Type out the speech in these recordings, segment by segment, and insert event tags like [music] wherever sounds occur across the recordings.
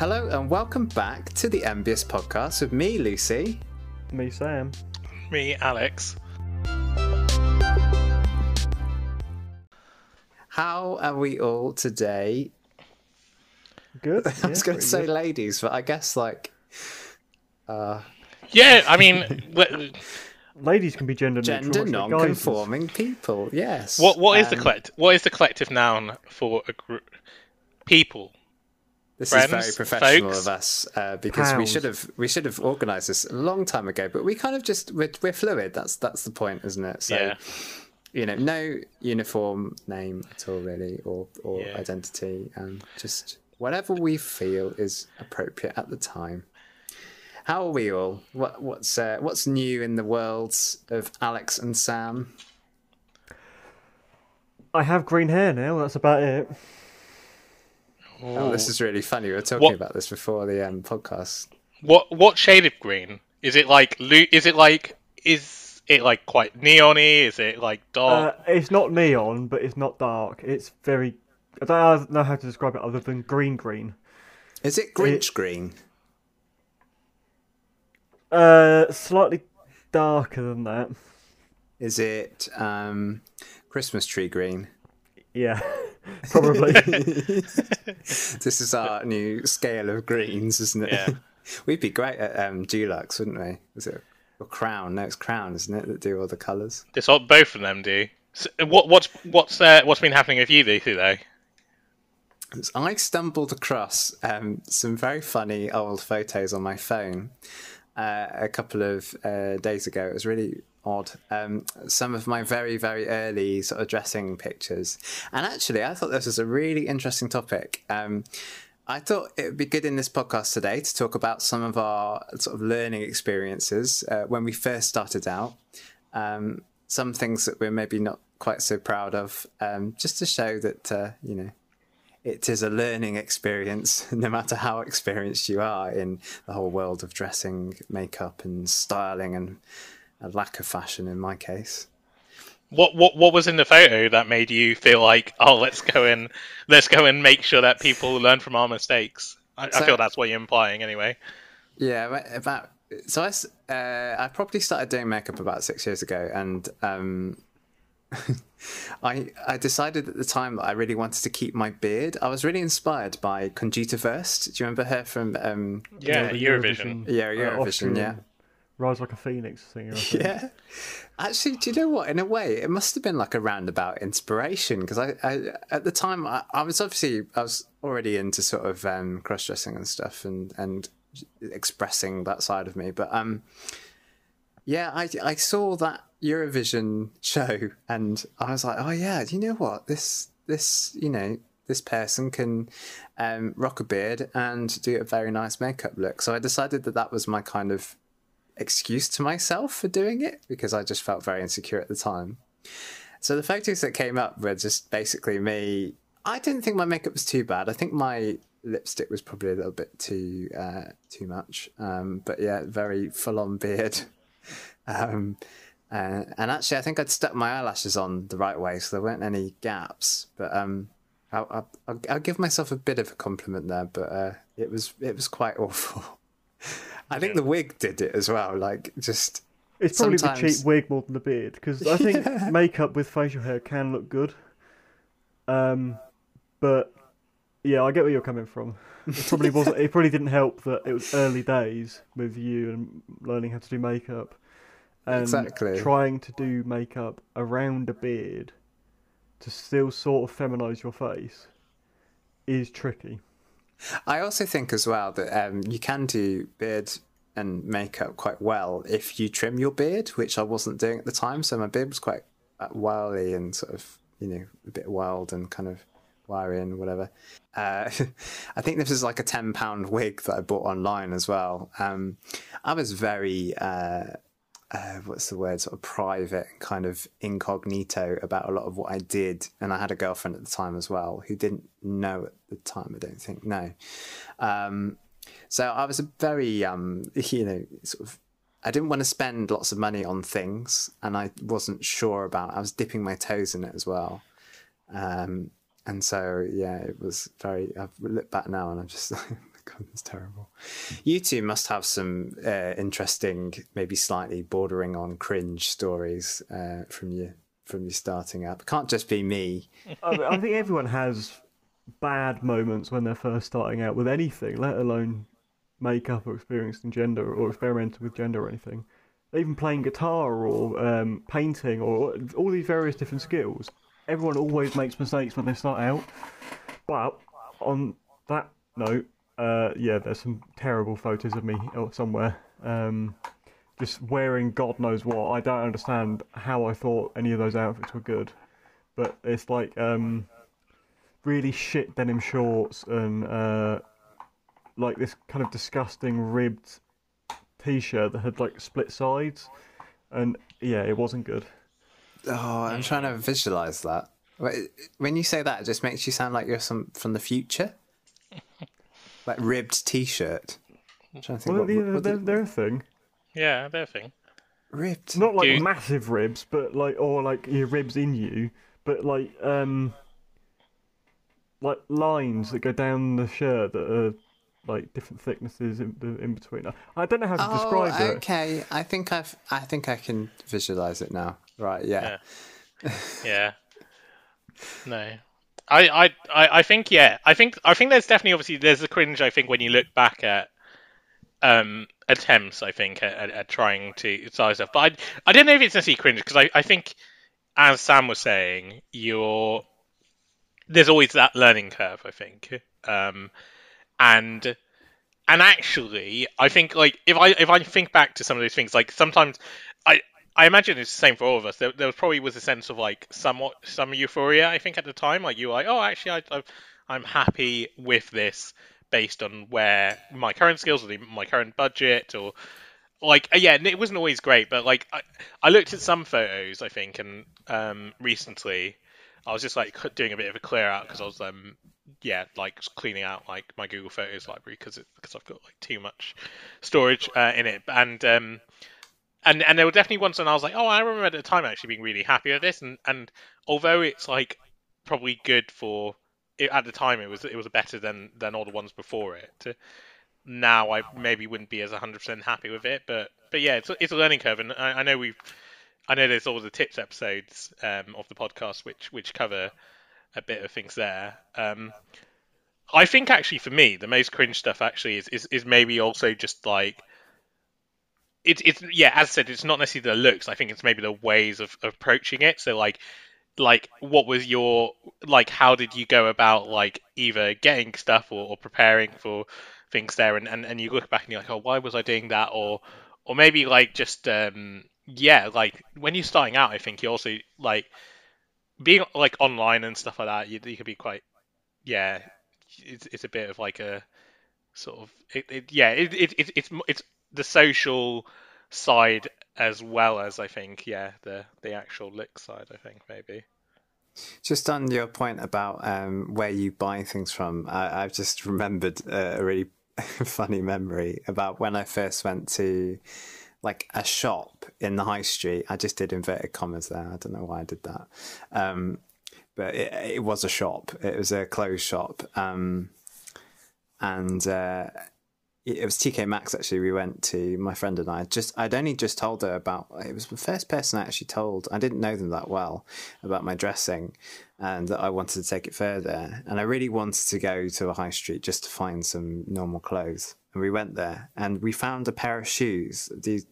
Hello and welcome back to the Envious podcast with me, Lucy. Me, Sam. Me, Alex. How are we all today? Good. [laughs] I was going to say ladies, but I guess like uh, Yeah, I mean, [laughs] ladies can be gender neutral. gender much non-conforming people. Yes. what what is the Um, collect? What is the collective noun for a group? People. This friends, is very professional folks? of us uh, because we should have we should have organised this a long time ago. But we kind of just we're, we're fluid. That's that's the point, isn't it? So Yeah. you know, no uniform name at all, really, or or Yeah. identity, and just whatever we feel is appropriate at the time. How are we all? What what's uh, what's new in the worlds of Alex and Sam? I have green hair now. That's about it. Oh, this is really funny. We were talking What- about this before the um, podcast. What what shade of green? Is it like Is it like is it like quite neony? Is it like dark? Uh, it's not neon, but it's not dark. It's very. I don't know how to describe it other than green, green. Is it Grinch green? Uh, slightly darker than that. Is it um, Christmas tree green? Yeah, [laughs] [laughs] probably. [laughs] This is our new scale of greens, isn't it? Yeah. [laughs] We'd be great at um, Dulux, wouldn't we? Was it or Crown? No, it's Crown, isn't it? That do all the colours. This what both of them do. So, what what's what's uh, what's been happening with you today? I stumbled across um, some very funny old photos on my phone uh, a couple of uh, days ago. It was really odd. Um, some of my very, very early sort of dressing pictures. And actually, I thought this was a really interesting topic. Um, I thought it would be good in this podcast today to talk about some of our sort of learning experiences uh, when we first started out. Um, some things that we're maybe not quite so proud of, um, just to show that, uh, you know, it is a learning experience, [laughs] no matter how experienced you are in the whole world of dressing, makeup, and styling, and a lack of fashion in my case. What what what was in the photo that made you feel like oh let's go and let's go and make sure that people learn from our mistakes? I, I feel that's what you're implying anyway. Yeah, about- about so I, s- uh, I probably started doing makeup about six years ago, and um, [laughs] I I decided at the time that I really wanted to keep my beard. I was really inspired by Conchita Wurst. Do you remember her from um, Yeah, the Eurovision. Yeah, uh, Eurovision, Austrian yeah. Rise like a phoenix think. Yeah. Actually, do you know what? In a way, it must have been like a roundabout inspiration because I, I, at the time, I, I was obviously I was already into sort of um, cross dressing and stuff and and expressing that side of me. But um, yeah, I I saw that Eurovision show and I was like, oh yeah, do you know what? This this you know this person can um, rock a beard and do a very nice makeup look. So I decided that that was my kind of excuse to myself for doing it because I just felt very insecure at the time. So the photos that came up were just basically me. I didn't think my makeup was too bad. I think my lipstick was probably a little bit too uh, too much. Um, but yeah, very full on beard. [laughs] Um, uh, and actually, I think I'd stuck my eyelashes on the right way, so there weren't any gaps. But um, I'll, I'll, I'll, give myself a bit of a compliment there. But uh, it was it was quite [laughs] awful. I think the wig did it as well. Like just It's probably the cheap wig more than the beard because I think [laughs] makeup with facial hair can look good. Um, but yeah, I get where you're coming from. It probably wasn't. It probably didn't help that it was early days with you and learning how to do makeup, and Exactly. trying to do makeup around a beard to still sort of feminize your face is tricky. I also think as well that um, you can do beard and makeup quite well if you trim your beard, which I wasn't doing at the time. So my beard was quite uh, wily and sort of, you know, a bit wild and kind of wiry and whatever. Uh, [laughs] I think this is like a ten pound wig that I bought online as well. Um, I was very. Uh, uh, what's the word, sort of private kind of incognito about a lot of what I did. And I had a girlfriend at the time as well who didn't know at the time, I don't think, no. Um, so I was a very, um, you know, sort of, I didn't want to spend lots of money on things and I wasn't sure about, I was dipping my toes in it as well. Um, and so, yeah, it was very, I've looked back now and I'm just [laughs] God, it's terrible. You two must have some uh, interesting, maybe slightly bordering on cringe stories uh, from you from you starting up. It can't just be me. [laughs] I think everyone has bad moments when they're first starting out with anything, let alone makeup or experiencing gender or experimenting with gender or anything. Even playing guitar or um, painting or all these various different skills. Everyone always makes mistakes when they start out. But on that note, uh, yeah, there's some terrible photos of me somewhere. Um, just wearing God knows what. I don't understand how I thought any of those outfits were good, but it's like um, really shit denim shorts and uh, like this kind of disgusting ribbed t-shirt that had like split sides, and yeah, it wasn't good. Oh, I'm trying to visualize that. When you say that, it just makes you sound like you're some from the future, like ribbed t-shirt. I'm trying to think. Well, what, what, what they're, they're a thing. Yeah, they're a thing. Ribbed. Not like you... massive ribs, but like or like your ribs in you, but like um like lines that go down the shirt that are like different thicknesses in, in between. I don't know how to oh, describe it. Okay, I think I've I think I can visualize it now. Right, yeah. Yeah. [laughs] yeah. No. I, I, I I think yeah. I think I think there's definitely obviously there's a cringe I think when you look back at um attempts, I think, at, at trying to size stuff. But I, I don't know if it's necessarily cringe because I, I think, as Sam was saying, you're there's always that learning curve. I think, um, and and actually, I think like if I if I think back to some of those things, like sometimes I I imagine it's the same for all of us. There, there probably was a sense of like somewhat some euphoria. I think at the time, like you were like, oh, actually, I, I I'm happy with this based on where my current skills or my current budget or like uh, yeah it wasn't always great but like I, I looked at some photos i think and um recently i was just like doing a bit of a clear out because i was um yeah like cleaning out like my google photos library because because i've got like too much storage uh, in it and um and and there were definitely ones when i was like oh i remember at the time actually being really happy with this and and although it's like probably good for it, at the time it was it was better than than all the ones before it. Now I maybe wouldn't be as 100% happy with it, but but yeah, it's it's a learning curve, and I, I know we've I know there's all the tips episodes um, of the podcast which which cover a bit of things there. Um, I think actually for me the most cringe stuff actually is is, is maybe also just like it's it's yeah as I said it's not necessarily the looks. I think it's maybe the ways of, of approaching it. So like like what was your like how did you go about like either getting stuff or, or preparing for things there? And, and and you look back and you're like oh why was i doing that? Or or maybe like just um yeah like when you're starting out i think you also like being like online and stuff like that you, you can be quite yeah it's, it's a bit of like a sort of it, it yeah it, it, it it's it's the social side as well as I think, yeah, the the actual lick side. I think maybe. Just on your point about um, where you buy things from, I, have just [laughs] remembered a really [laughs] funny memory about when I first went to like a shop in the high street. I just did inverted commas there. I don't know why I did that. Um, but it, it, was a shop. It was a clothes shop. Um, and uh, it was TK Maxx actually. We went to my friend and I. Just I'd only just told her about. It was the first person I actually told. I didn't know them that well about my dressing, and that I wanted to take it further. And I really wanted to go to a high street just to find some normal clothes. And we went there, and we found a pair of shoes. The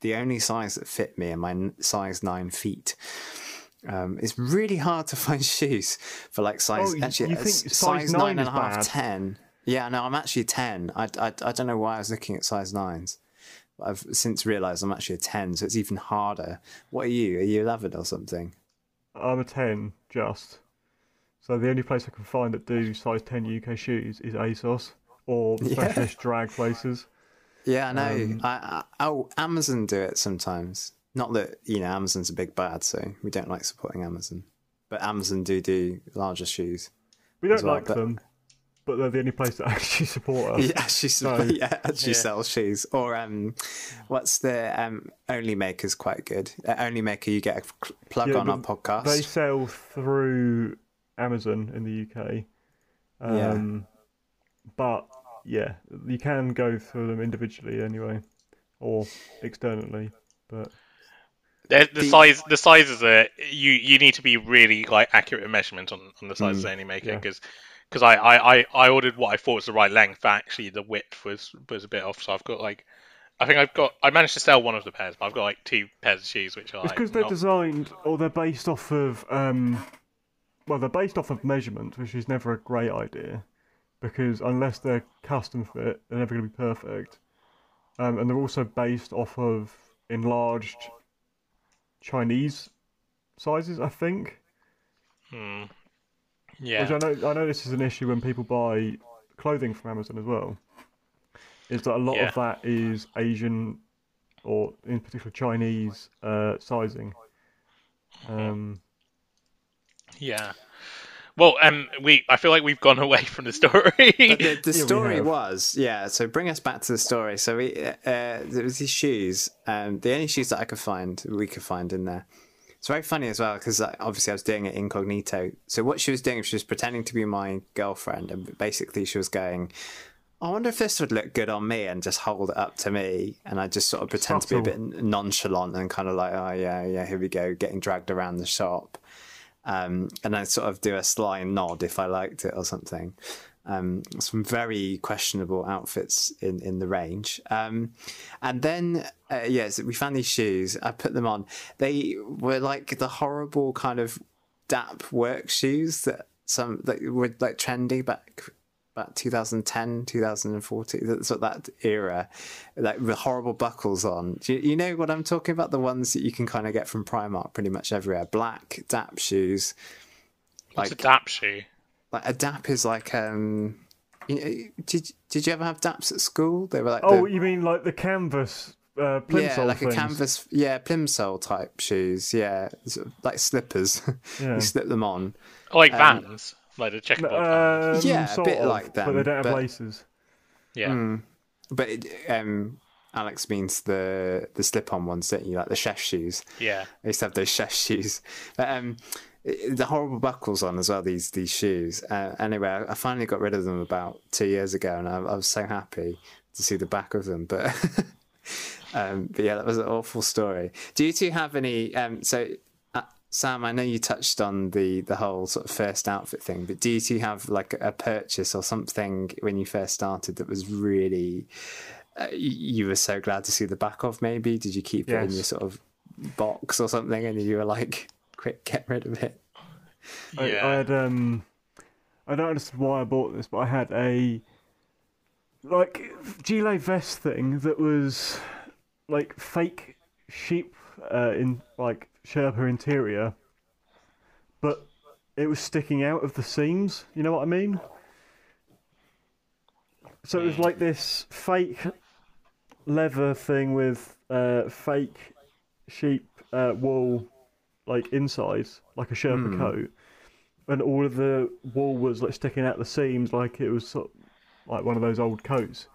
the only size that fit me and my size nine feet. Um, it's really hard to [laughs] find shoes for like size. Oh, actually, size, size nine and a half, ten. Yeah, no, I'm actually 10. I, I, I don't know why I was looking at size 9s. But I've since realised I'm actually a 10, so it's even harder. What are you? Are you 11 or something? I'm a 10, just. So the only place I can find that do size 10 UK shoes is ASOS or [laughs] specialist yeah. drag places. Yeah, I know. Um, I, I, oh, Amazon do it sometimes. Not that, you know, Amazon's a big bad, so we don't like supporting Amazon. But Amazon do do larger shoes. We don't well, like them but they're the only place that [laughs] actually support us. [laughs] Yeah, actually, so, yeah, actually yeah. sells shoes. Or um, what's the um, Only Maker's quite good. Uh, Only Maker, you get a plug yeah, on our podcast. They sell through Amazon in the UK. Um, yeah. But yeah, you can go through them individually anyway, or externally. But The, the The- size, the sizes are you. You need to be really like accurate measurement on, on the sizes Mm, of any maker yeah. because I, I, I, I ordered what I thought was the right length, but actually the width was was a bit off. So I've got like, I think I've got I managed to sell one of the pairs, but I've got like two pairs of shoes which are it's like because they're not- designed or they're based off of um, well, they're based off of measurement, which is never a great idea because unless they're custom fit, they're never going to be perfect. Um, and they're also based off of enlarged Chinese sizes, I think. Hmm. Which yeah. I know, I know this is an issue when people buy clothing from Amazon as well. Is that a lot Yeah. of that is Asian, or in particular Chinese uh, sizing. Um, Yeah. Well, um, we I feel like we've gone away [laughs] from the story. the, the [laughs] we story have. was yeah so bring us back to the story so we uh, there was these shoes um the only shoes that i could find we could find in there it's very funny as well because obviously i was doing it incognito so what she was doing she was pretending to be my girlfriend and basically she was going I wonder if this would look good on me and just hold it up to me. And I just sort of pretend to be a bit nonchalant and kind of like, oh, yeah, yeah, here we go, getting dragged around the shop. Um, and I sort of do a sly nod if I liked it or something. Um, some very questionable outfits in, in the range. Um, and then, uh, yes, we found these shoes. I put them on. They were like the horrible kind of DAP work shoes that some that were like trendy back about 2010, 2014, that sort of that era, like the horrible buckles on. Do you, you know what I'm talking about? The ones that you can kind of get from Primark pretty much everywhere. Black DAP shoes. What's a DAP shoe? Like a DAP is like um. You know, did did you ever have DAPs at school? They were like oh, the, you mean like the canvas uh, yeah, plimsoll like things? a canvas, yeah, plimsoll type shoes, yeah, like slippers. [laughs] Yeah. you slip them on. Oh, like Um, Vans, like the checkerboard Vans. Um, Yeah, a bit of, like that, but they don't have but- laces. Yeah. Mm. But it, um, Alex means the the slip-on ones, don't you? Like the chef shoes. Yeah. I used to have those chef [laughs] shoes. But um, the horrible buckles on as well. These these shoes. Uh, anyway, I, I finally got rid of them about two years ago, and I, I was so happy to see the back of them. But [laughs] um, but yeah, that was an awful story. Do you two have any? Um, so. uh, Sam, I know you touched on the, the whole sort of first outfit thing, but do you two have like a purchase or something when you first started that was really uh, you, you were so glad to see the back of? Maybe did you keep it in your sort of box or something, and you were like, "Quick, get rid of it." I, Yeah. I had um, I don't understand why I bought this, but I had a like gilet vest thing that was like fake sheep uh, in like Sherpa interior, but it was sticking out of the seams. You know what I mean? So it was like this fake leather thing with uh, fake sheep uh, wool like inside, like a Sherpa Hmm. coat, and all of the wool was like sticking out the seams, like it was sort like one of those old coats.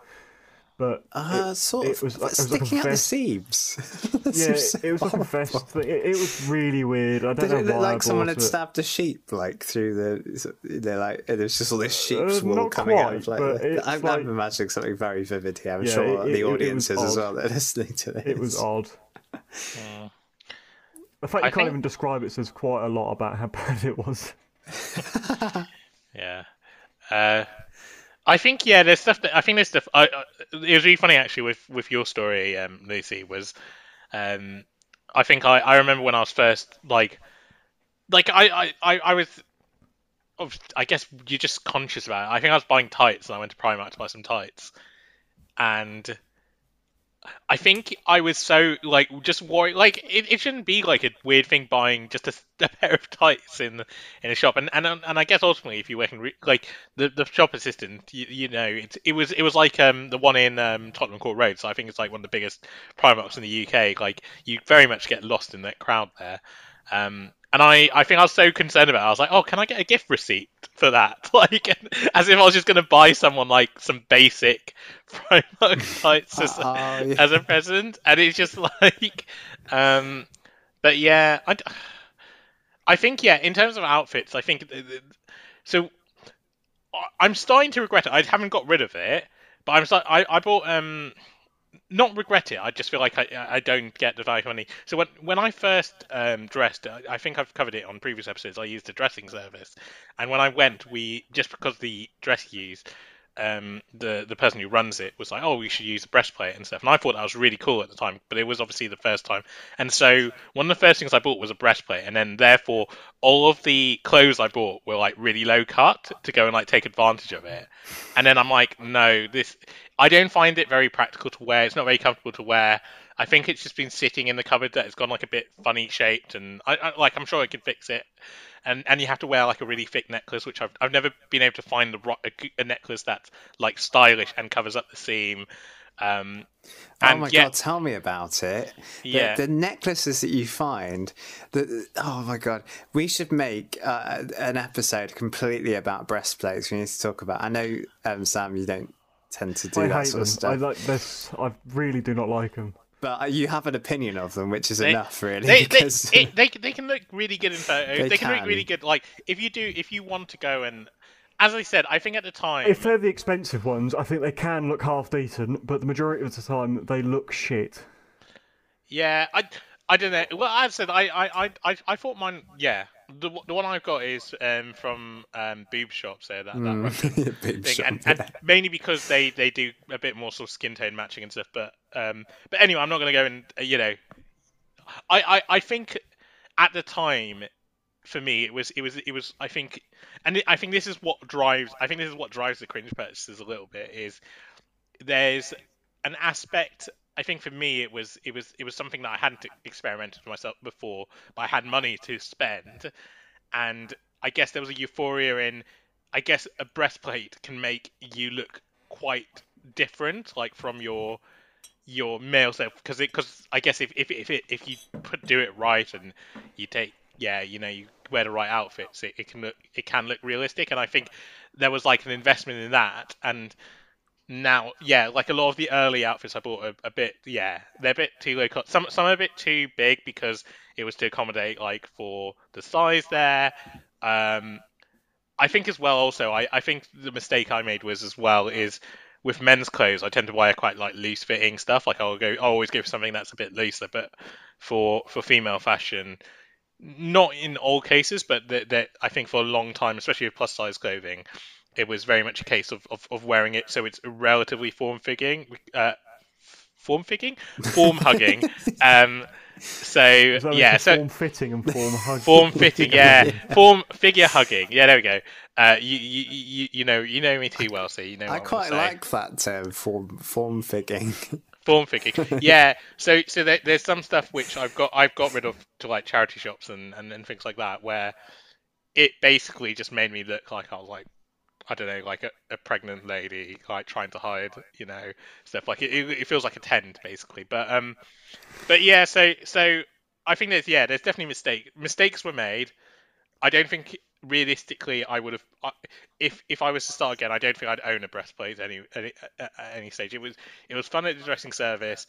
But Uh, sort it of was like- it was like a sticking out the seams. [laughs] Yeah, so it was like a vest thing. It, it was really weird. I don't Did know it look like I someone had it. stabbed a sheep like through the? They're like there's just all this sheep's Uh, wool not coming out of like. but I'm, like- I'm imagining something very vivid here. I'm Yeah, sure it- it- the it- it was audiences as well that are listening to this. It was odd. The fact I you can't think- even describe it says quite a lot about how [laughs] bad it was. Yeah. Uh, I think yeah, there's stuff that I think there's stuff. I, I, it was really funny actually with with your story, um, Lucy. Was um, I think I, I remember when I was first like like I I, I, I was. I guess you're just conscious about it. I think I was buying tights and I went to Primark to buy some tights. And I think I was so like just worried. Like it, it shouldn't be like a weird thing buying just a, [laughs] a pair of tights in in a shop. And and and I guess ultimately, if you work in re- like the the shop assistant, you, you know, it it was it was like um the one in um Tottenham Court Road. So I think it's like one of the biggest Primarks in the UK. Like you very much get lost in that crowd there. Um, and I, I think I was so concerned about it. I was like, oh, can I get a gift receipt for that? [laughs] Like, as if I was just going to buy someone like some basic Primark tights as, Oh, yeah. as a present. And it's just [laughs] like, um, but yeah, I, I think, yeah, in terms of outfits, I think, th- th- so I- I'm starting to regret it. I haven't got rid of it, but I'm so- I I bought um not regret it. I just feel like I I don't get the value for money. So when when I first um, dressed, I, I think I've covered it on previous episodes. I used a dressing service, and when I went, we just because the dress used, um, the the person who runs it was like, oh, we should use the breastplate and stuff. And I thought that was really cool at the time, but it was obviously the first time. And so one of the first things I bought was a breastplate, and then therefore all of the clothes I bought were like really low cut to go and like take advantage of it. And then I'm like, no, this I don't find it very practical to wear. It's not very comfortable to wear. I think it's just been sitting in the cupboard that it's gone like a bit funny shaped, and I, I like I'm sure I could fix it and and you have to wear like a really thick necklace, which I've I've never been able to find the a, a necklace that's like stylish and covers up the seam. Um, oh my yet, god, tell me about it. Yeah, the, the, necklaces that you find. The, oh my god, we should make uh, an episode completely about breastplates. We need to talk about. I know, um, Sam, you don't tend to do I that hate sort them. of stuff. I like this. I really do not like them. But uh, you have an opinion of them, which is they, enough, really. They, because... they, it, they, they, can look really good in photos. They, they can. can look really good. Like if you do, if you want to go and, as I said, I think at the time, if they're the expensive ones, I think they can look half decent, but the majority of the time they look shit. Yeah, I, I don't know. Well, as I said, I, I, I, I thought mine. Yeah, the, the one I've got is um, from um, Boob Shops there, that, that mm. [laughs] thing, shop, and, yeah. and, mainly because they, they do a bit more sort of skin tone matching and stuff. But um, but anyway, I'm not going to go and uh, you know, I, I, I think at the time for me it was it was it was I think and I think this is what drives I think this is what drives the cringe purchases a little bit is there's an aspect I think for me it was it was it was something that I hadn't experimented with myself before, but I had money to spend, and I guess there was a euphoria in. I guess a breastplate can make you look quite different, like from your your male self, because it because I guess if if if it, if you put do it right and you take yeah you know you wear the right outfits, it, it can look it can look realistic, and I think there was like an investment in that. And now, yeah, like a lot of the early outfits I bought a bit, yeah, they're a bit too low cut Some some are a bit too big because it was to accommodate like for the size there. Um, I think as well. Also, I I think the mistake I made was as well is with men's clothes, I tend to wear quite like loose fitting stuff. Like I'll go, I'll always go for something that's a bit looser. But for for female fashion, not in all cases, but that I think for a long time, especially with plus size clothing, it was very much a case of, of, of wearing it so it's relatively form fitting, uh, form fitting, [laughs] form hugging. Um, so yeah, so form fitting and form hugging. Form fitting, yeah, [laughs] form figure hugging. Yeah, there we go. Uh, you, you, you, you know, you know me too well, so you know. I quite like that term, form form fitting. [laughs] form fitting, yeah. So so there, there's some stuff which I've got I've got rid of to like charity shops and, and, and things like that where it basically just made me look like I was like I don't know, like a, a, pregnant lady, like trying to hide, you know, stuff like it. It, feels like a tent basically, but um, but yeah. So so I think there's yeah, there's definitely mistake. Mistakes were made. I don't think realistically I would have if if I was to start again. I don't think I'd own a breastplate any, any at any stage. It was it was fun at the dressing service.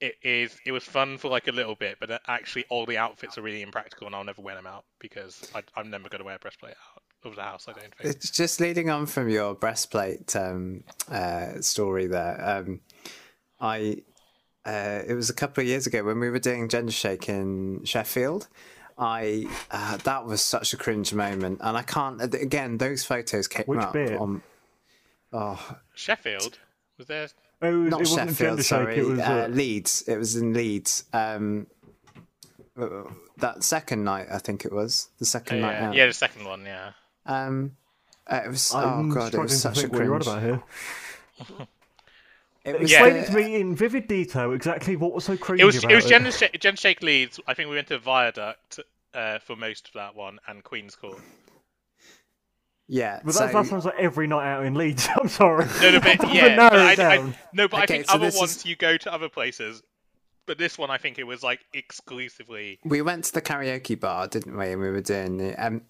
It is it was fun for like a little bit, but actually all the outfits are really impractical, and I'll never wear them out because I, I'm never going to wear a breastplate out of the house. I don't think. It's just leading on from your breastplate um, uh, story there. Um, I uh, it was a couple of years ago when we were doing gender shake in Sheffield. I uh, that was such a cringe moment, and I can't again. Those photos came Which up bit? on. Oh, Sheffield was there? Oh, it was, not it Sheffield. sorry, shake, it was uh, Leeds. It was in Leeds. Um, uh, that second night, I think it was the second oh, night yeah. out. Yeah, the second one. Yeah. Um, uh, it was. I'm oh god, it was such a cringe. What about here. [laughs] It was Explain it to me in vivid detail exactly what was so crazy. It was about it was it. Gen, Sh- Shake Leeds. I think we went to Viaduct uh, for most of that one and Queen's Court. Yeah, but so... that, that sounds like every night out in Leeds. [laughs] I'm sorry. No, no, but [laughs] yeah, but I, I, no, but okay, I think so other ones is... you go to other places. But this one, I think it was like exclusively. We went to the karaoke bar, didn't we? And we were doing the um,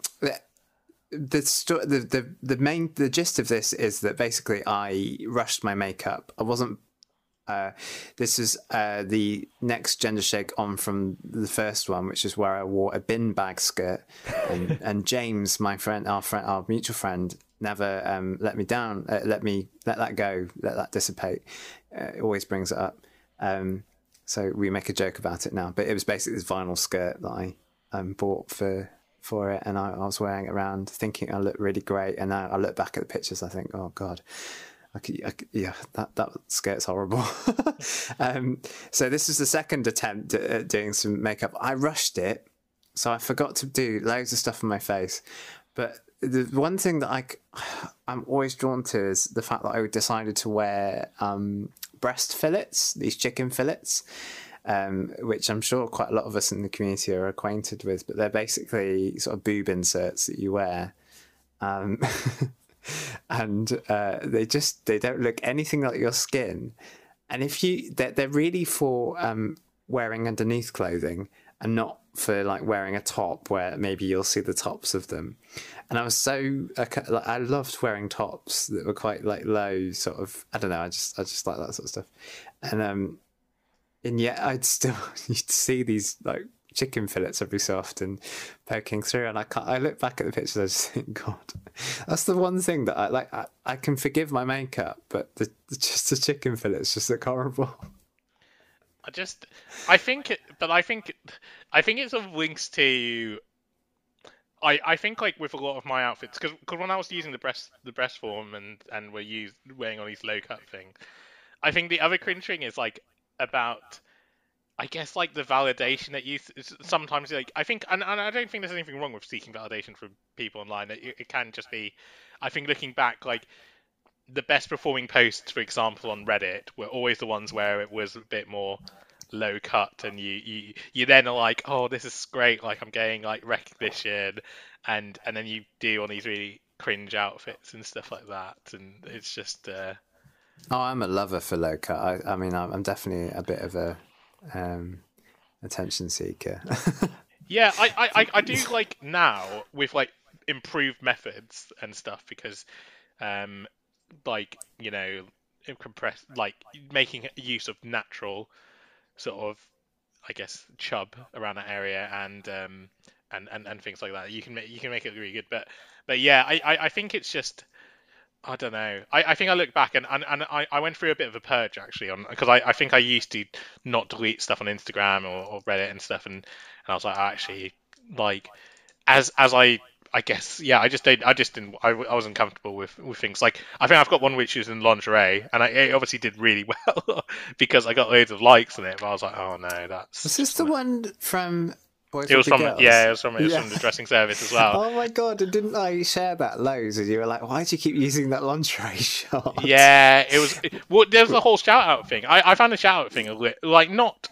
the, sto- the the the main the gist of this is that basically I rushed my makeup. I wasn't. Uh, this is uh, the next gender shake on from the first one, which is where I wore a bin bag skirt, and, [laughs] and James, my friend, our friend, our mutual friend, never um, let me down. Uh, let me let that go. Let that dissipate. Uh, always brings it up. Um, so we make a joke about it now. But it was basically this vinyl skirt that I um, bought for for it, and I, I, was wearing it around, thinking I looked really great. And now I look back at the pictures, I think, oh god. I could, I could, yeah, that that skirt's horrible. [laughs] um, so this is the second attempt at doing some makeup. I rushed it, so I forgot to do loads of stuff on my face. But the one thing that I [sighs] I'm always drawn to is the fact that I decided to wear um, breast fillets, these chicken fillets, um, which I'm sure quite a lot of us in the community are acquainted with. But they're basically sort of boob inserts that you wear. Um, [laughs] and uh, they just they don't look anything like your skin. And if you they're, they're really for um, wearing underneath clothing and not for like wearing a top where maybe you'll see the tops of them. And I was so like, I loved wearing tops that were quite like low, sort of. I don't know. I just I just like that sort of stuff. And um, and yet I'd still [laughs] you'd see these like chicken fillets every so often poking through and I can't, I look back at the pictures I just [laughs] think God. That's the one thing that I like I, I can forgive my makeup but the, just the chicken fillets just look horrible. I just I think it, but I think I think it sort of links to I, I think like with a lot of my outfits because when I was using the breast the breast form and and we're used wearing all these low cut things I think the other cringe thing is like about I guess like the validation that you sometimes like I think and, and I don't think there's anything wrong with seeking validation from people online. It, it can just be I think looking back like the best performing posts, for example, on Reddit were always the ones where it was a bit more low cut and you you you then are like oh this is great like I'm getting like recognition and and then you do on these really cringe outfits and stuff like that and it's just uh oh I'm a lover for low cut I, I mean I'm definitely a bit of a um, attention seeker. [laughs] yeah, I, I, I do like now with like improved methods and stuff because, um, like you know, compress like making use of natural sort of, I guess, chub around that area and um and, and, and things like that. You can make you can make it really good, but but yeah, I, I, I think it's just I don't know. I, I think I look back and, and, and I, I went through a bit of a purge actually on because I, I think I used to not delete stuff on Instagram or, or Reddit and stuff and, and I was like I actually like as as I I guess yeah I just did I just didn't I, I wasn't comfortable with, with things like I think I've got one which is in lingerie and I it obviously did really [laughs] well because I got loads of likes on it but I was like oh no that's was this the one from Boys it was from girls. yeah, it was from it was yeah. from the dressing service as well. [laughs] oh my god! Didn't I share that loads? And you were like, "Why do you keep using that lingerie [laughs] shot?" Yeah, it was. Well, there's the whole shout out thing. I, I found the shout out thing a li- like not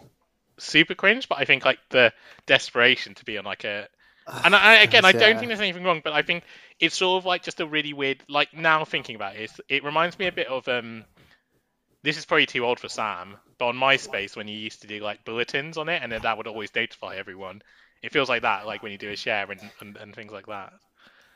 super cringe, but I think like the desperation to be on like a. And I, again, I don't think there's anything wrong, but I think it's sort of like just a really weird. Like now thinking about it, it reminds me a bit of um. This is probably too old for Sam, on MySpace when you used to do like bulletins on it, and then that would always notify everyone. It feels like that, like when you do a share and, and, and things like that.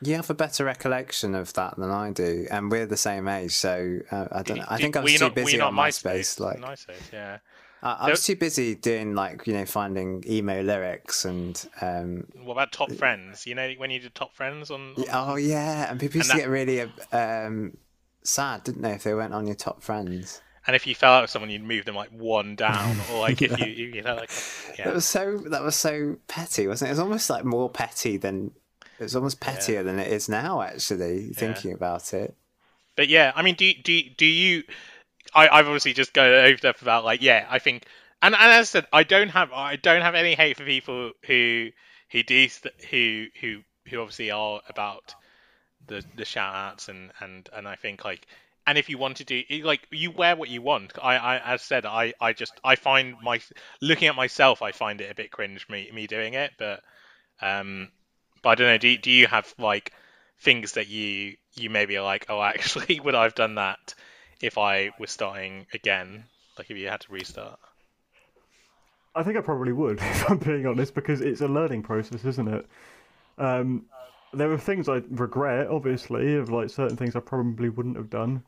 You have a better recollection of that than I do, and we're the same age, so uh, I don't know. I think I was too not, busy on MySpace. MySpace like MySpace, yeah. Uh, I was too busy doing like you know finding emo lyrics and. Um, what about Top Friends? You know when you did Top Friends on. on... Oh yeah, and people used and to that... get really um, sad, didn't they, if they went on your Top Friends? And if you fell out with someone, you'd move them like one down, or like if [laughs] you, you know, like yeah. That was so that was so petty, wasn't it? It was almost like more petty than it was almost pettier yeah. than it is now. Actually, thinking yeah. about it. But yeah, I mean, do do do you? I, I've obviously just gone over stuff about like yeah, I think, and, and as I said, I don't have I don't have any hate for people who who do who who who obviously are about the the shout outs and and and I think like and if you want to do like you wear what you want. I i as said i i just i find my looking at myself i find it a bit cringe me me doing it. But um but i don't know do, do you have like things that you you maybe are like oh [laughs] actually would i've done that if i was starting again? Like if you had to restart. I think i probably would [laughs] if i'm being honest because it's a learning process isn't it? Um there are things I regret, obviously, of like certain things I probably wouldn't have done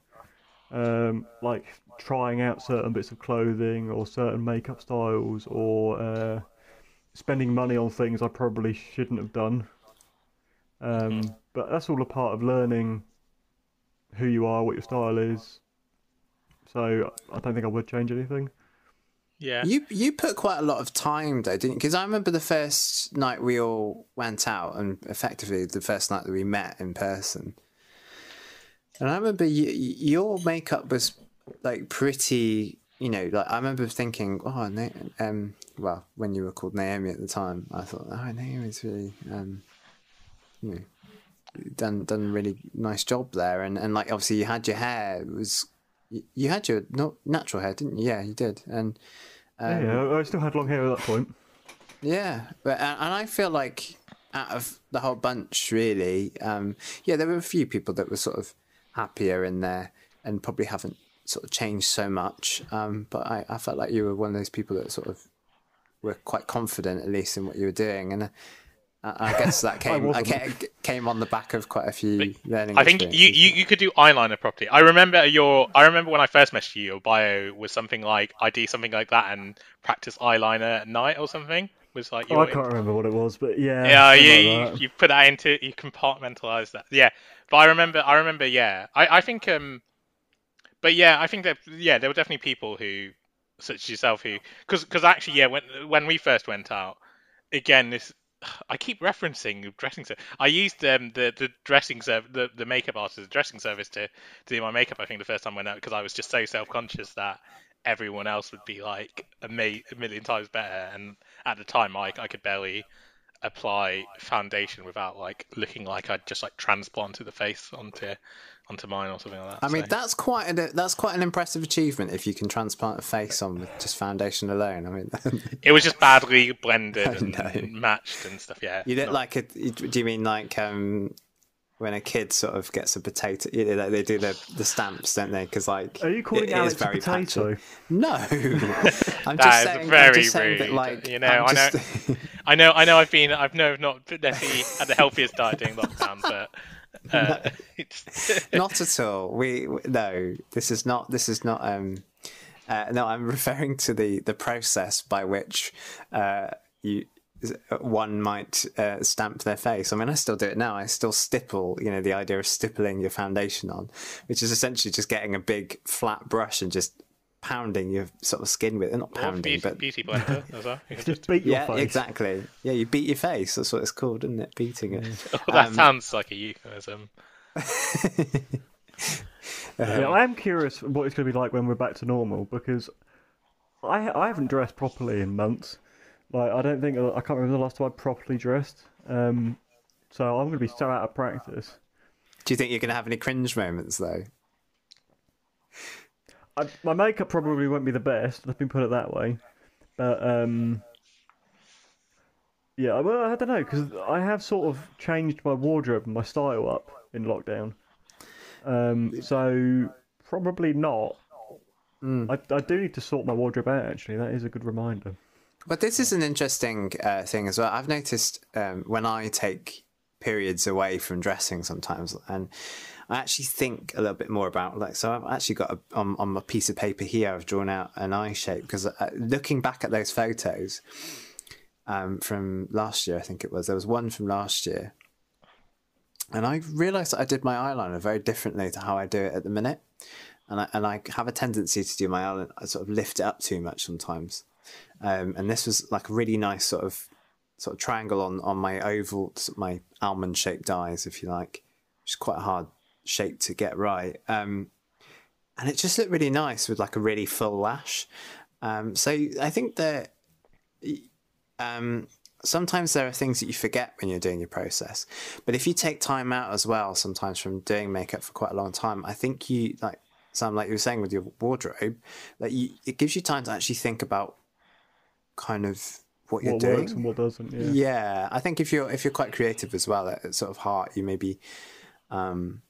um, like trying out certain bits of clothing or certain makeup styles or uh, spending money on things I probably shouldn't have done. Um, but that's all a part of learning who you are, what your style is. So I don't think I would change anything. Yeah. You you put quite a lot of time though, didn't you? Because I remember the first night we all went out, and effectively the first night that we met in person. And I remember you, your makeup was like pretty, you know, like I remember thinking, oh, Na- um, well, when you were called Naomi at the time, I thought, oh, Naomi's really, um, you know, done done a really nice job there, and and like obviously you had your hair it was. You you had your no, natural hair, didn't you? Yeah, you did, and yeah, yeah, I still had long hair at that point. yeah, but and and I feel like out of the whole bunch, really, um, yeah, there were a few people that were sort of happier in there and probably haven't sort of changed so much. Um, but I, I felt like you were one of those people that sort of were quite confident, at least, in what you were doing, and. uh, I I guess that [laughs] came. I, wasn't. came on the back of quite a few learning. I think you, you, you could do eyeliner properly. I remember your I remember when I first messaged you, your bio was something like I do something like that and practice eyeliner at night or something. Was like Oh, I can't remember what it was, but yeah. yeah, you, like you, you put that into you compartmentalize that. Yeah, but I remember I remember yeah. I, I think um, but yeah, I think that yeah, there were definitely people who such as yourself who because because actually yeah when when we first went out again this. [sighs] I keep referencing dressing. I used um, the the dressing service, the, the makeup artist dressing service to, to do my makeup. I think the first time I went out because I was just so self conscious that everyone else would be like a, ma- a million times better, and at the time I I could barely apply foundation without like looking like I'd just like transplanted the face onto onto mine or something like that. I mean, so- that's quite an that's quite an impressive achievement if you can transplant a face on with just foundation alone. I mean, [laughs] it was just badly blended and matched and stuff. Yeah, you look not- like a. Do you mean like um, when a kid sort of gets a potato? You know, they do the the stamps, don't they? Because like, Are you calling it is Alex a very potato? patchy. No, [laughs] I'm That just is saying. I'm very just saying that, rude, like, you know, I'm I know- just- I know, I know. I've been, I've no, not necessarily had the healthiest diet during lockdown, but uh, [laughs] it's, [laughs] not at all. We we- no. This is not. This is not. Um, uh, no, I'm referring to the the process by which uh, you one might uh, stamp their face. I mean, I still do it now. I still stipple. You know, the idea of stippling your foundation on, which is essentially just getting a big flat brush and just pounding your sort of skin with it. Not pounding, beauty, but beauty blender as well. [laughs] You Just just, beat your yeah, face. exactly. Yeah, you beat your face. That's what it's called, isn't it? Beating it. oh, [laughs] that Um, sounds like a euphemism. [laughs] Yeah, I am curious what it's going to be like when we're back to normal because I I haven't dressed properly in months. Like I don't think I can't remember the last time I properly dressed. Um, so I'm going to be so out of practice. Do you think you're going to have any cringe moments though? I, my makeup probably won't be the best. Let me put it that way. But um, yeah, well, I don't know because I have sort of changed my wardrobe and my style up in lockdown. Um, so probably not. I, I do need to sort my wardrobe out. Actually, that is a good reminder. But this is an interesting uh, thing as well. I've noticed um, when I take periods away from dressing sometimes, and I actually think a little bit more about like. So I've actually got a, on on my piece of paper here. I've drawn out an eye shape because uh, looking back at those photos um, from last year, I think it was there was one from last year, and I realised that I did my eyeliner very differently to how I do it at the minute, and I and I have a tendency to do my eyeliner. I sort of lift it up too much sometimes um, and this was like a really nice sort of sort of triangle on on my oval, my almond shaped eyes, if you like, which is quite a hard shape to get right. Um, and it just looked really nice with like a really full lash. Um, so I think that um, sometimes there are things that you forget when you're doing your process, but if you take time out as well, sometimes from doing makeup for quite a long time, I think you like. Sam, like you were saying with your wardrobe, that you it gives you time to actually think about kind of what you're what doing. works and what doesn't. Yeah. Yeah, I think if you're if you're quite creative as well at, at sort of heart, you maybe, um,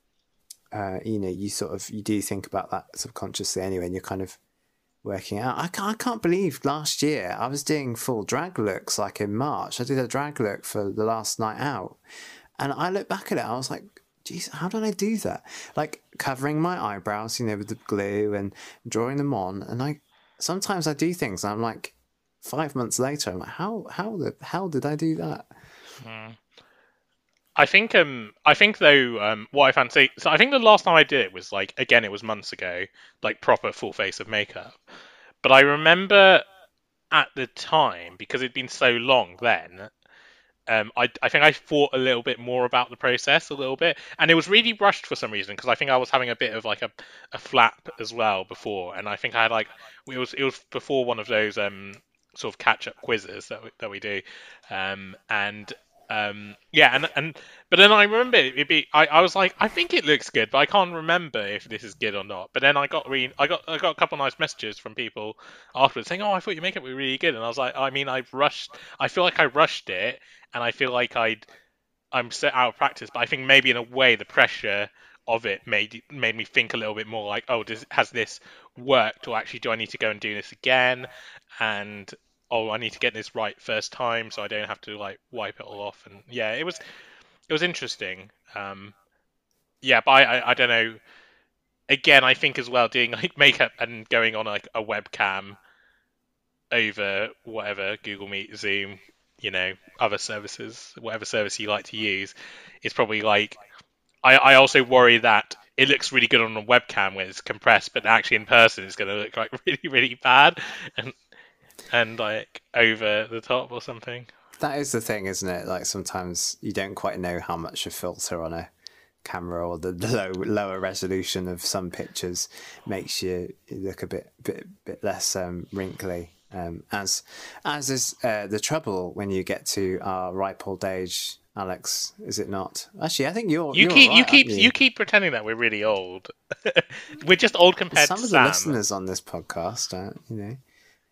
uh, you know, you sort of you do think about that subconsciously anyway, and you're kind of working out. I can't, I can't believe last year I was doing full drag looks like in March. I did a drag look for the last night out, and I look back at it, I was like. Jeez, how did I do that? Like covering my eyebrows, you know, with the glue and drawing them on. And I sometimes I do things and I'm like, five months later, I'm like, how how the hell did I do that? I think um I think though um what I fancy so I think the last time I did it was like again it was months ago like proper full face of makeup. But I remember at the time because it'd been so long then um I I think I thought a little bit more about the process a little bit. And it was really rushed for some reason because I think I was having a bit of like a, a flap as well before. And I think I had like it was it was before one of those um sort of catch up quizzes that we, that we do um and um, yeah, and and but then I remember it be I, I was like I think it looks good, but I can't remember if this is good or not. But then I got re- I got I got a couple of nice messages from people afterwards saying, "Oh, I thought your makeup was really good," and I was like, I mean, I've rushed. I feel like I rushed it, and I feel like I'd I'm set out of practice. But I think maybe in a way the pressure of it made made me think a little bit more like, oh, does has this worked, or actually do I need to go and do this again? And oh, I need to get this right first time, so I don't have to like wipe it all off. And yeah, it was it was interesting. Um, yeah, but I, I, I don't know. Again, I think as well doing like [laughs] makeup and going on like a webcam over whatever Google Meet, Zoom, you know, other services, whatever service you like to use, is probably like. I, I also worry that it looks really good on a webcam when it's compressed, but actually in person it's going to look like [laughs] really, really bad. And and like over the top or something. That is the thing, isn't it? Like sometimes you don't quite know how much a filter on a camera or the low lower resolution of some pictures makes you look a bit bit bit less um, wrinkly. Um, as as is uh, the trouble when you get to our ripe old age, Alex. Is it not? Actually, I think you're. You you're keep right, you keep you? you keep pretending that we're really old. [laughs] we're just old compared Some to of the Sam. listeners on this podcast, are you know.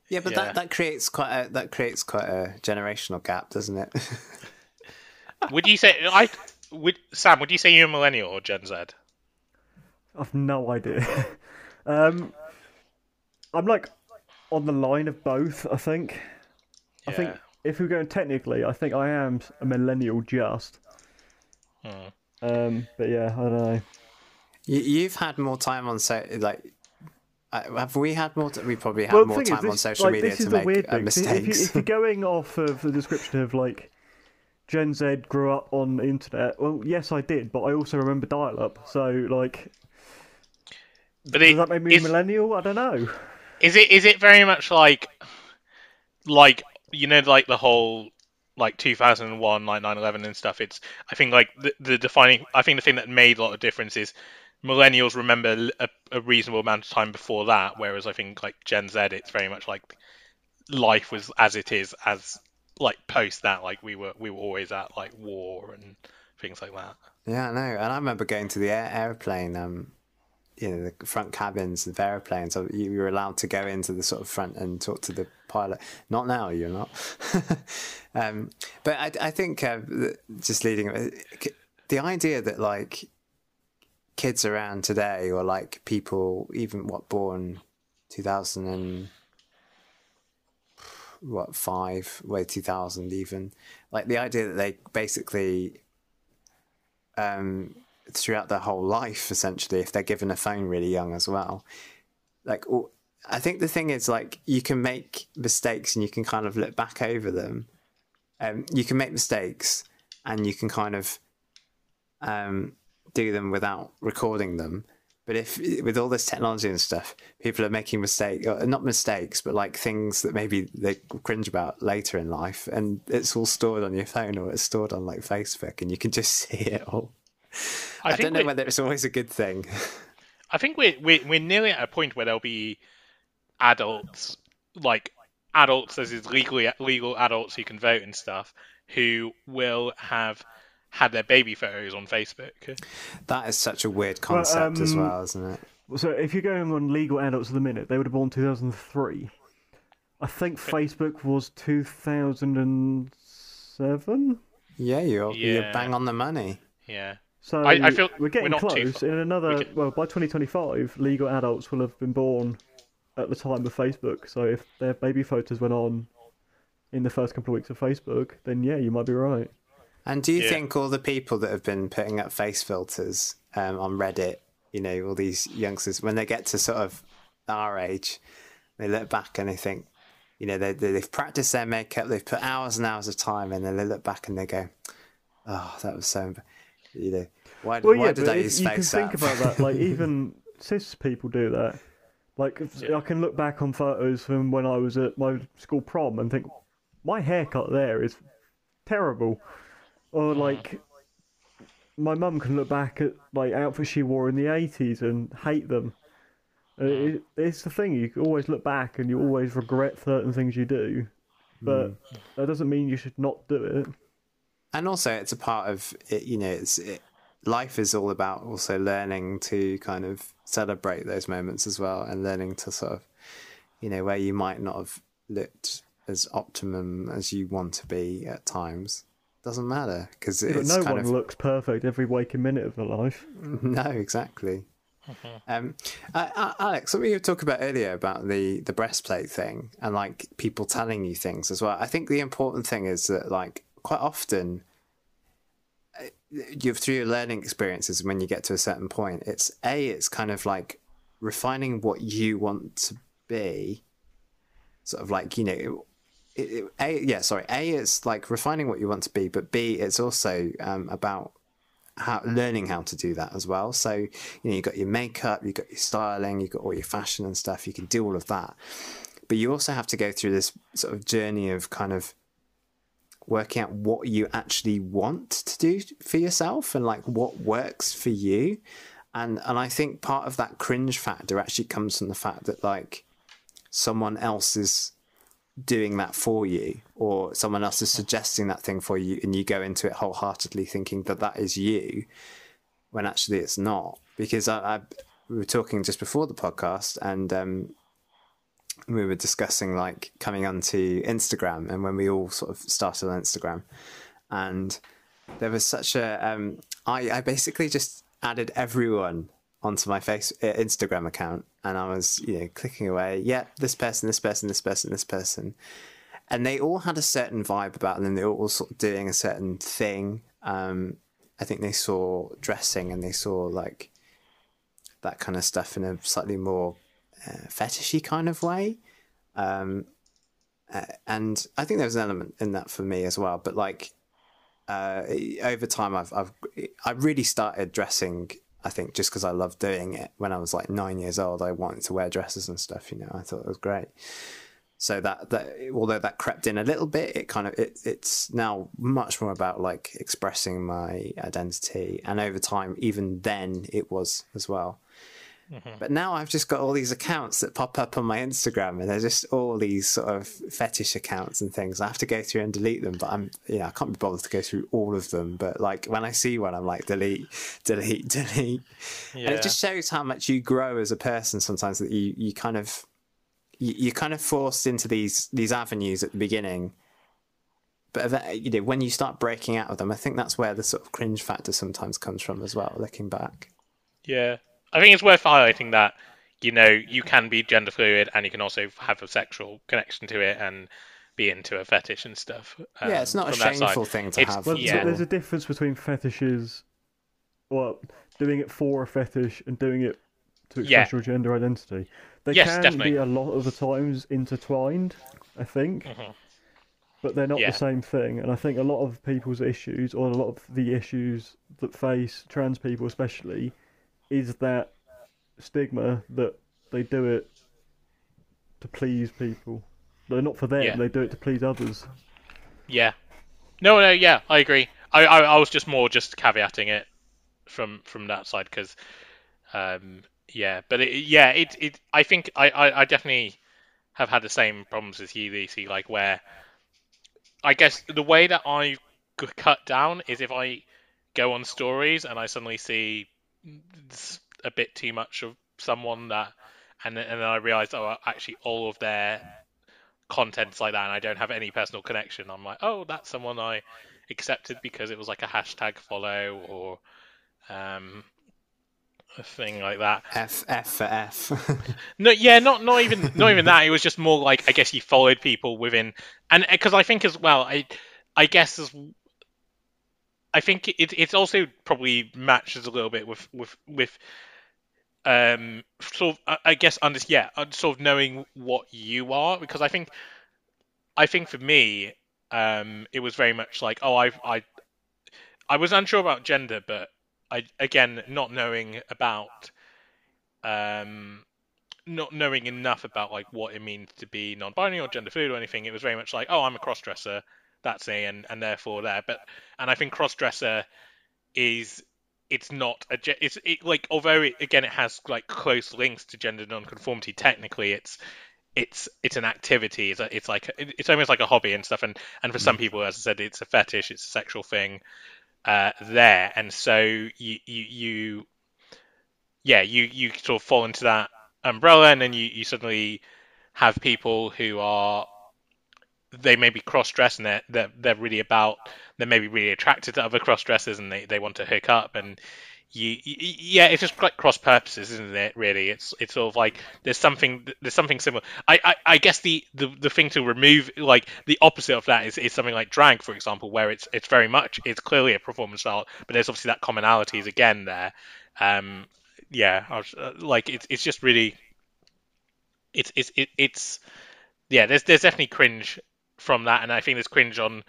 Yeah, but Yeah. that, that creates quite a that creates quite a generational gap, doesn't it? [laughs] Would you say I would Sam? Would you say you're a millennial or Gen Z? I've no idea. [laughs] um, I'm like on the line of both. I think. I think if we're going technically, I think I am a millennial just. Hmm. Um, but yeah, I don't know. you, you've had more time on so like. Uh, have we had more? T- we probably had well, more time is, on social like, media to make weird uh, thing. If, you, mistakes. if you're going off of the description of like Gen Z grew up on the internet, well, yes, I did, but I also remember dial-up. So, like, But does it, that make me a is, millennial? I don't know. is it is it very much like like you know like the whole like 2001 like 9/11 and stuff it's I think like the, the defining I think the thing that made a lot of difference is millennials remember a, a reasonable amount of time before that whereas I think like Gen Z it's very much like life was as it is as like post that like we were we were always at like war and things like that Yeah, I know. And I remember going to the air- airplane, um, you know, the front cabins of airplanes. You were allowed to go into the sort of front and talk to the pilot. Not now, you're not. [laughs] um, but I, I think uh, just leading the idea that like kids around today or like people even what born 2000 and what five way 2000 even like the idea that they basically um, throughout their whole life, essentially, if they're given a phone really young as well. Like, all- I think the thing is, like, you can make mistakes and you can kind of look back over them. Um, you can make mistakes and you can kind of um, do them without recording them. But if with all this technology and stuff, people are making mistakes, uh, not mistakes, but like things that maybe they cringe about later in life, and it's all stored on your phone or it's stored on like Facebook, and you can just [laughs] see it all. I, think don't know whether it's always a good thing. I think we're, we're we're nearly at a point where there'll be adults, like adults as is legally legal adults who can vote and stuff, who will have had their baby photos on Facebook. that is such a weird concept as um, well, isn't it? So, if you're going on legal adults at the minute, they would have born 2003. I think Facebook was 2007. Yeah, you're you're bang on the money. Yeah. So I- I feel we're getting we're not close. In another, we well, by 2025, legal adults will have been born at the time of Facebook. So if their baby photos went on in the first couple of weeks of Facebook, then yeah, you might be right. And do you Yeah. think all the people that have been putting up face filters um, on Reddit, you know, all these youngsters, when they get to sort of our age, they look back and they think, you know, they, they, they've practiced their makeup, they've put hours and hours of time, in and then they look back and they go, Oh, that was so. You know, why, Well, why yeah, did I if use you can face think about that. Like [laughs] even cis people do that. Like if- Yeah. I can look back on photos from when I was at my school prom and think, my haircut there is terrible. Or like, my mum can look back at like outfits she wore in the eighties and hate them. Uh, It, it's the thing you can always look back and you always regret certain things you do, but that doesn't mean you should not do it. and also it's a part of it you know it's it, life is all about also learning to kind of celebrate those moments as well and learning to sort of you know where you might not have looked as optimum as you want to be at times doesn't matter because But it's no kind one of looks perfect every waking minute of their life. [laughs] no exactly um, uh, Alex, something you were talking about earlier about the the breastplate thing and like people telling you things as well. I think the important thing is that like quite often uh, you through your learning experiences when you get to a certain point, it's a it's kind of like refining what you want to be, sort of like you know. It, it, a yeah sorry a it's like refining what you want to be but b it's also um, about how learning how to do that as well. So you know you've got your makeup, you've got your styling, you've got all your fashion and stuff. You can do all of that, but you also have to go through this sort of journey of kind of working out what you actually want to do for yourself and like what works for you. And and I think part of that cringe factor actually comes from the fact that like someone else is doing that for you or someone else is suggesting that thing for you and you go into it wholeheartedly thinking that that is you when actually it's not. Because I, I we were talking just before the podcast and um, we were discussing like coming onto Instagram and when we all sort of started on Instagram. And there was such a um, I, I basically just added everyone onto my face uh, Instagram account and I was you know clicking away yeah this person this person this person this person. And they all had a certain vibe about them. They were all sort of doing a certain thing. Um, I think they saw dressing and they saw like that kind of stuff in a slightly more uh, fetishy kind of way. Um, uh, and I think there was an element in that for me as well. But like uh, over time I've I've I really started dressing I think just because I loved doing it when I was like nine years old I wanted to wear dresses and stuff you know I thought it was great. So that that although that crept in a little bit it kind of it, it's now much more about like expressing my identity. And over time even then it was as well Mm-hmm. but now I've just got all these accounts that pop up on my Instagram, and they're just all these sort of fetish accounts and things. I have to go through and delete them, but I'm, you know, I can't be bothered to go through all of them. But like when I see one, I'm like, delete, [laughs] delete, delete. Yeah. And it just shows how much you grow as a person. Sometimes that you, you kind of, you, you're kind of forced into these these avenues at the beginning. But you know, when you start breaking out of them, I think that's where the sort of cringe factor sometimes comes from as well. Looking back. Yeah, I think it's worth highlighting that you know you can be gender fluid and you can also have a sexual connection to it and be into a fetish and stuff. um, yeah, it's not a from side. shameful thing to It's- have. Well, Yeah. there's a difference between fetishes, well, doing it for a fetish and doing it to express Yeah. your gender identity. They Yes, can definitely. be a lot of the times intertwined, I think, Mhm. but they're not Yeah. the same thing. And I think a lot of people's issues, or a lot of the issues that face trans people especially, is that stigma that they do it to please people. They're not for them, Yeah. they do it to please others. Yeah. No, no, yeah, I agree. I, I, I was just more just caveating it from from that side because, um, yeah, but it, yeah, it, it. I think I, I, I definitely have had the same problems as you, Lucy. Like where, I guess the way that I cut down is if I go on stories and I suddenly see a bit too much of someone that, and then, and then I realized, oh actually all of their content's like that and I don't have any personal connection, I'm like, oh, that's someone I accepted because it was like a hashtag follow or um, a thing like that. F F for F. [laughs] No, yeah, not not even not even that. It was just more like I guess you followed people within, and because I think as well, I I guess as I think it it also probably matches a little bit with with with um sort of I- guess under yeah sort of knowing what you are because I think I think for me um it was very much like oh I I I was unsure about gender, but I again not knowing about um not knowing enough about like what it means to be non-binary or gender fluid or anything. It was very much like, oh, I'm a cross-dresser, that's me, and and therefore there. But and I think cross-dresser is it's not a it's it, like although it, again it has like close links to gender non-conformity. Technically, it's it's it's an activity. It's a, it's like it's almost like a hobby and stuff. And and for some people, as I said, it's a fetish. It's a sexual thing uh, there. And so you you you yeah you you sort of fall into that umbrella, and then you you suddenly have people who are they may be cross-dressed and they're, they're they're really about they may be really attracted to other cross-dressers and they, they want to hook up and you, you, yeah, it's just like cross purposes, isn't it? Really, it's it's sort of like there's something there's something similar. I, I, I guess the, the the thing to remove like the opposite of that is, is something like drag, for example, where it's it's very much it's clearly a performance art, but there's obviously that commonality is again there. Um, yeah, was, uh, like it's it's just really it's it's it, it's yeah, there's there's definitely cringe from that, and I think there's cringe on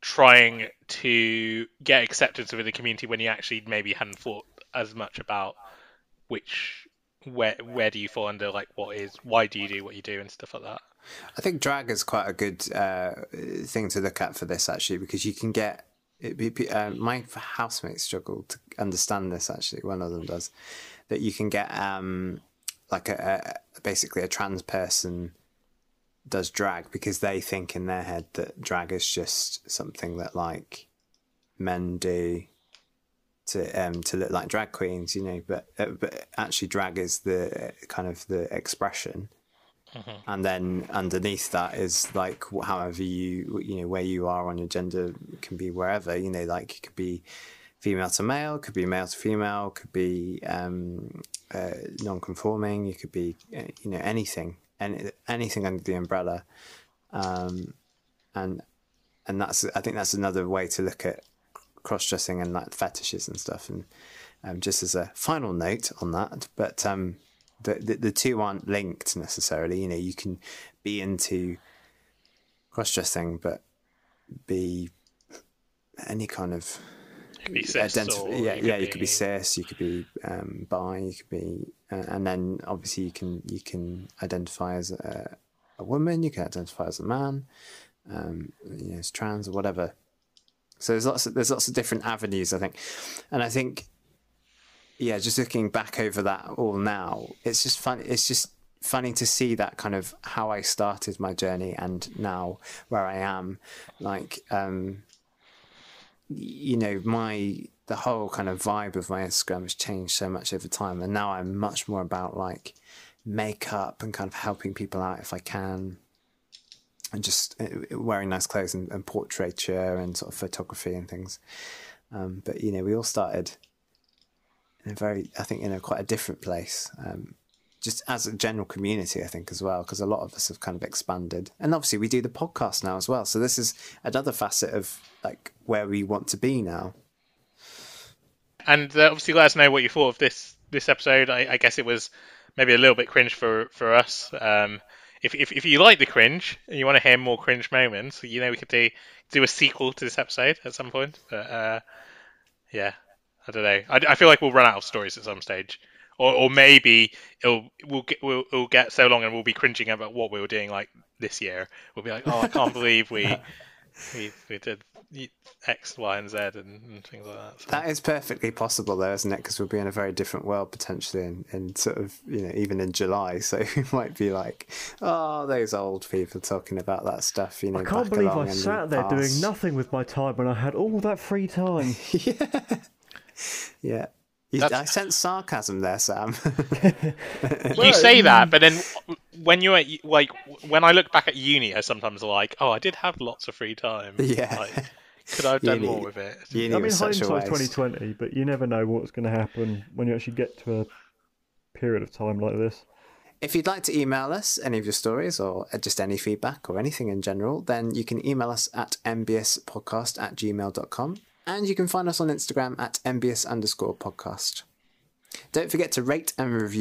trying to get acceptance within the community when you actually maybe hadn't thought as much about which where where do you fall under like what is why do you do what you do and stuff like that. I think drag is quite a good uh, thing to look at for this actually because you can get it, uh, my housemates struggle to understand this actually. One of them does that you can get um, like a, a basically a trans person does drag because they think in their head that drag is just something that like men do to um to look like drag queens, you know. But uh, but actually, drag is the kind of the expression, mm-hmm. and then underneath that is like however you you know where you are on your gender can be wherever you know like it could be female to male, could be male to female, could be um, uh, non-conforming, you could be uh, you know anything any, anything under the umbrella, um, and and that's I think that's another way to look at cross dressing and like fetishes and stuff. And um, just as a final note on that, but um, the, the the two aren't linked necessarily. You know, you can be into cross dressing, but be any kind of identif- yeah, yeah, you could be cis, you could be um, bi, you could be, uh, and then obviously you can you can identify as a, a woman, you can identify as a man, um, you know, as trans or whatever. So there's lots of, there's lots of different avenues, I think, and I think, yeah, just looking back over that all now, it's just fun. It's just funny to see that kind of how I started my journey and now where I am, like. Um, you know, my the whole kind of vibe of my Instagram has changed so much over time, and now I'm much more about like makeup and kind of helping people out if I can, and just uh, wearing nice clothes and, and portraiture and sort of photography and things. Um, but you know, we all started in a very, I think, in a quite a different place. Um, just as a general community, I think as well, because a lot of us have kind of expanded, and obviously we do the podcast now as well. So this is another facet of like where we want to be now. And uh, obviously, let us know what you thought of this this episode. I, I guess it was maybe a little bit cringe for for us. Um, if, if if you like the cringe and you want to hear more cringe moments, you know we could do do a sequel to this episode at some point. But uh, yeah, I don't know. I, I feel like we'll run out of stories at some stage or, or maybe it'll we'll get we'll, we'll get so long and we'll be cringing about what we were doing like this year. We'll be like, oh, I can't believe we [laughs] we we did X, Y, and Z and, and things like that. So. That is perfectly possible, though, isn't it? Because we'll be in a very different world potentially, in, in sort of you know even in July. [laughs] So we might be like, oh, those old people talking about that stuff. You know, I can't believe I sat there past. doing nothing with my time when I had all that free time. [laughs] yeah, yeah. You, I sense sarcasm there, Sam. [laughs] you say that, but then when you're at, like when I look back at uni, I sometimes like, oh, I did have lots of free time. Yeah. Like, could I have done uni, more with it? Uni I mean, hindsight's twenty twenty, but you never know what's going to happen when you actually get to a period of time like this. If you'd like to email us any of your stories or uh, just any feedback or anything in general, then you can email us at mbspodcast at gmail.com and you can find us on Instagram at mbs underscore podcast. Don't forget to rate and review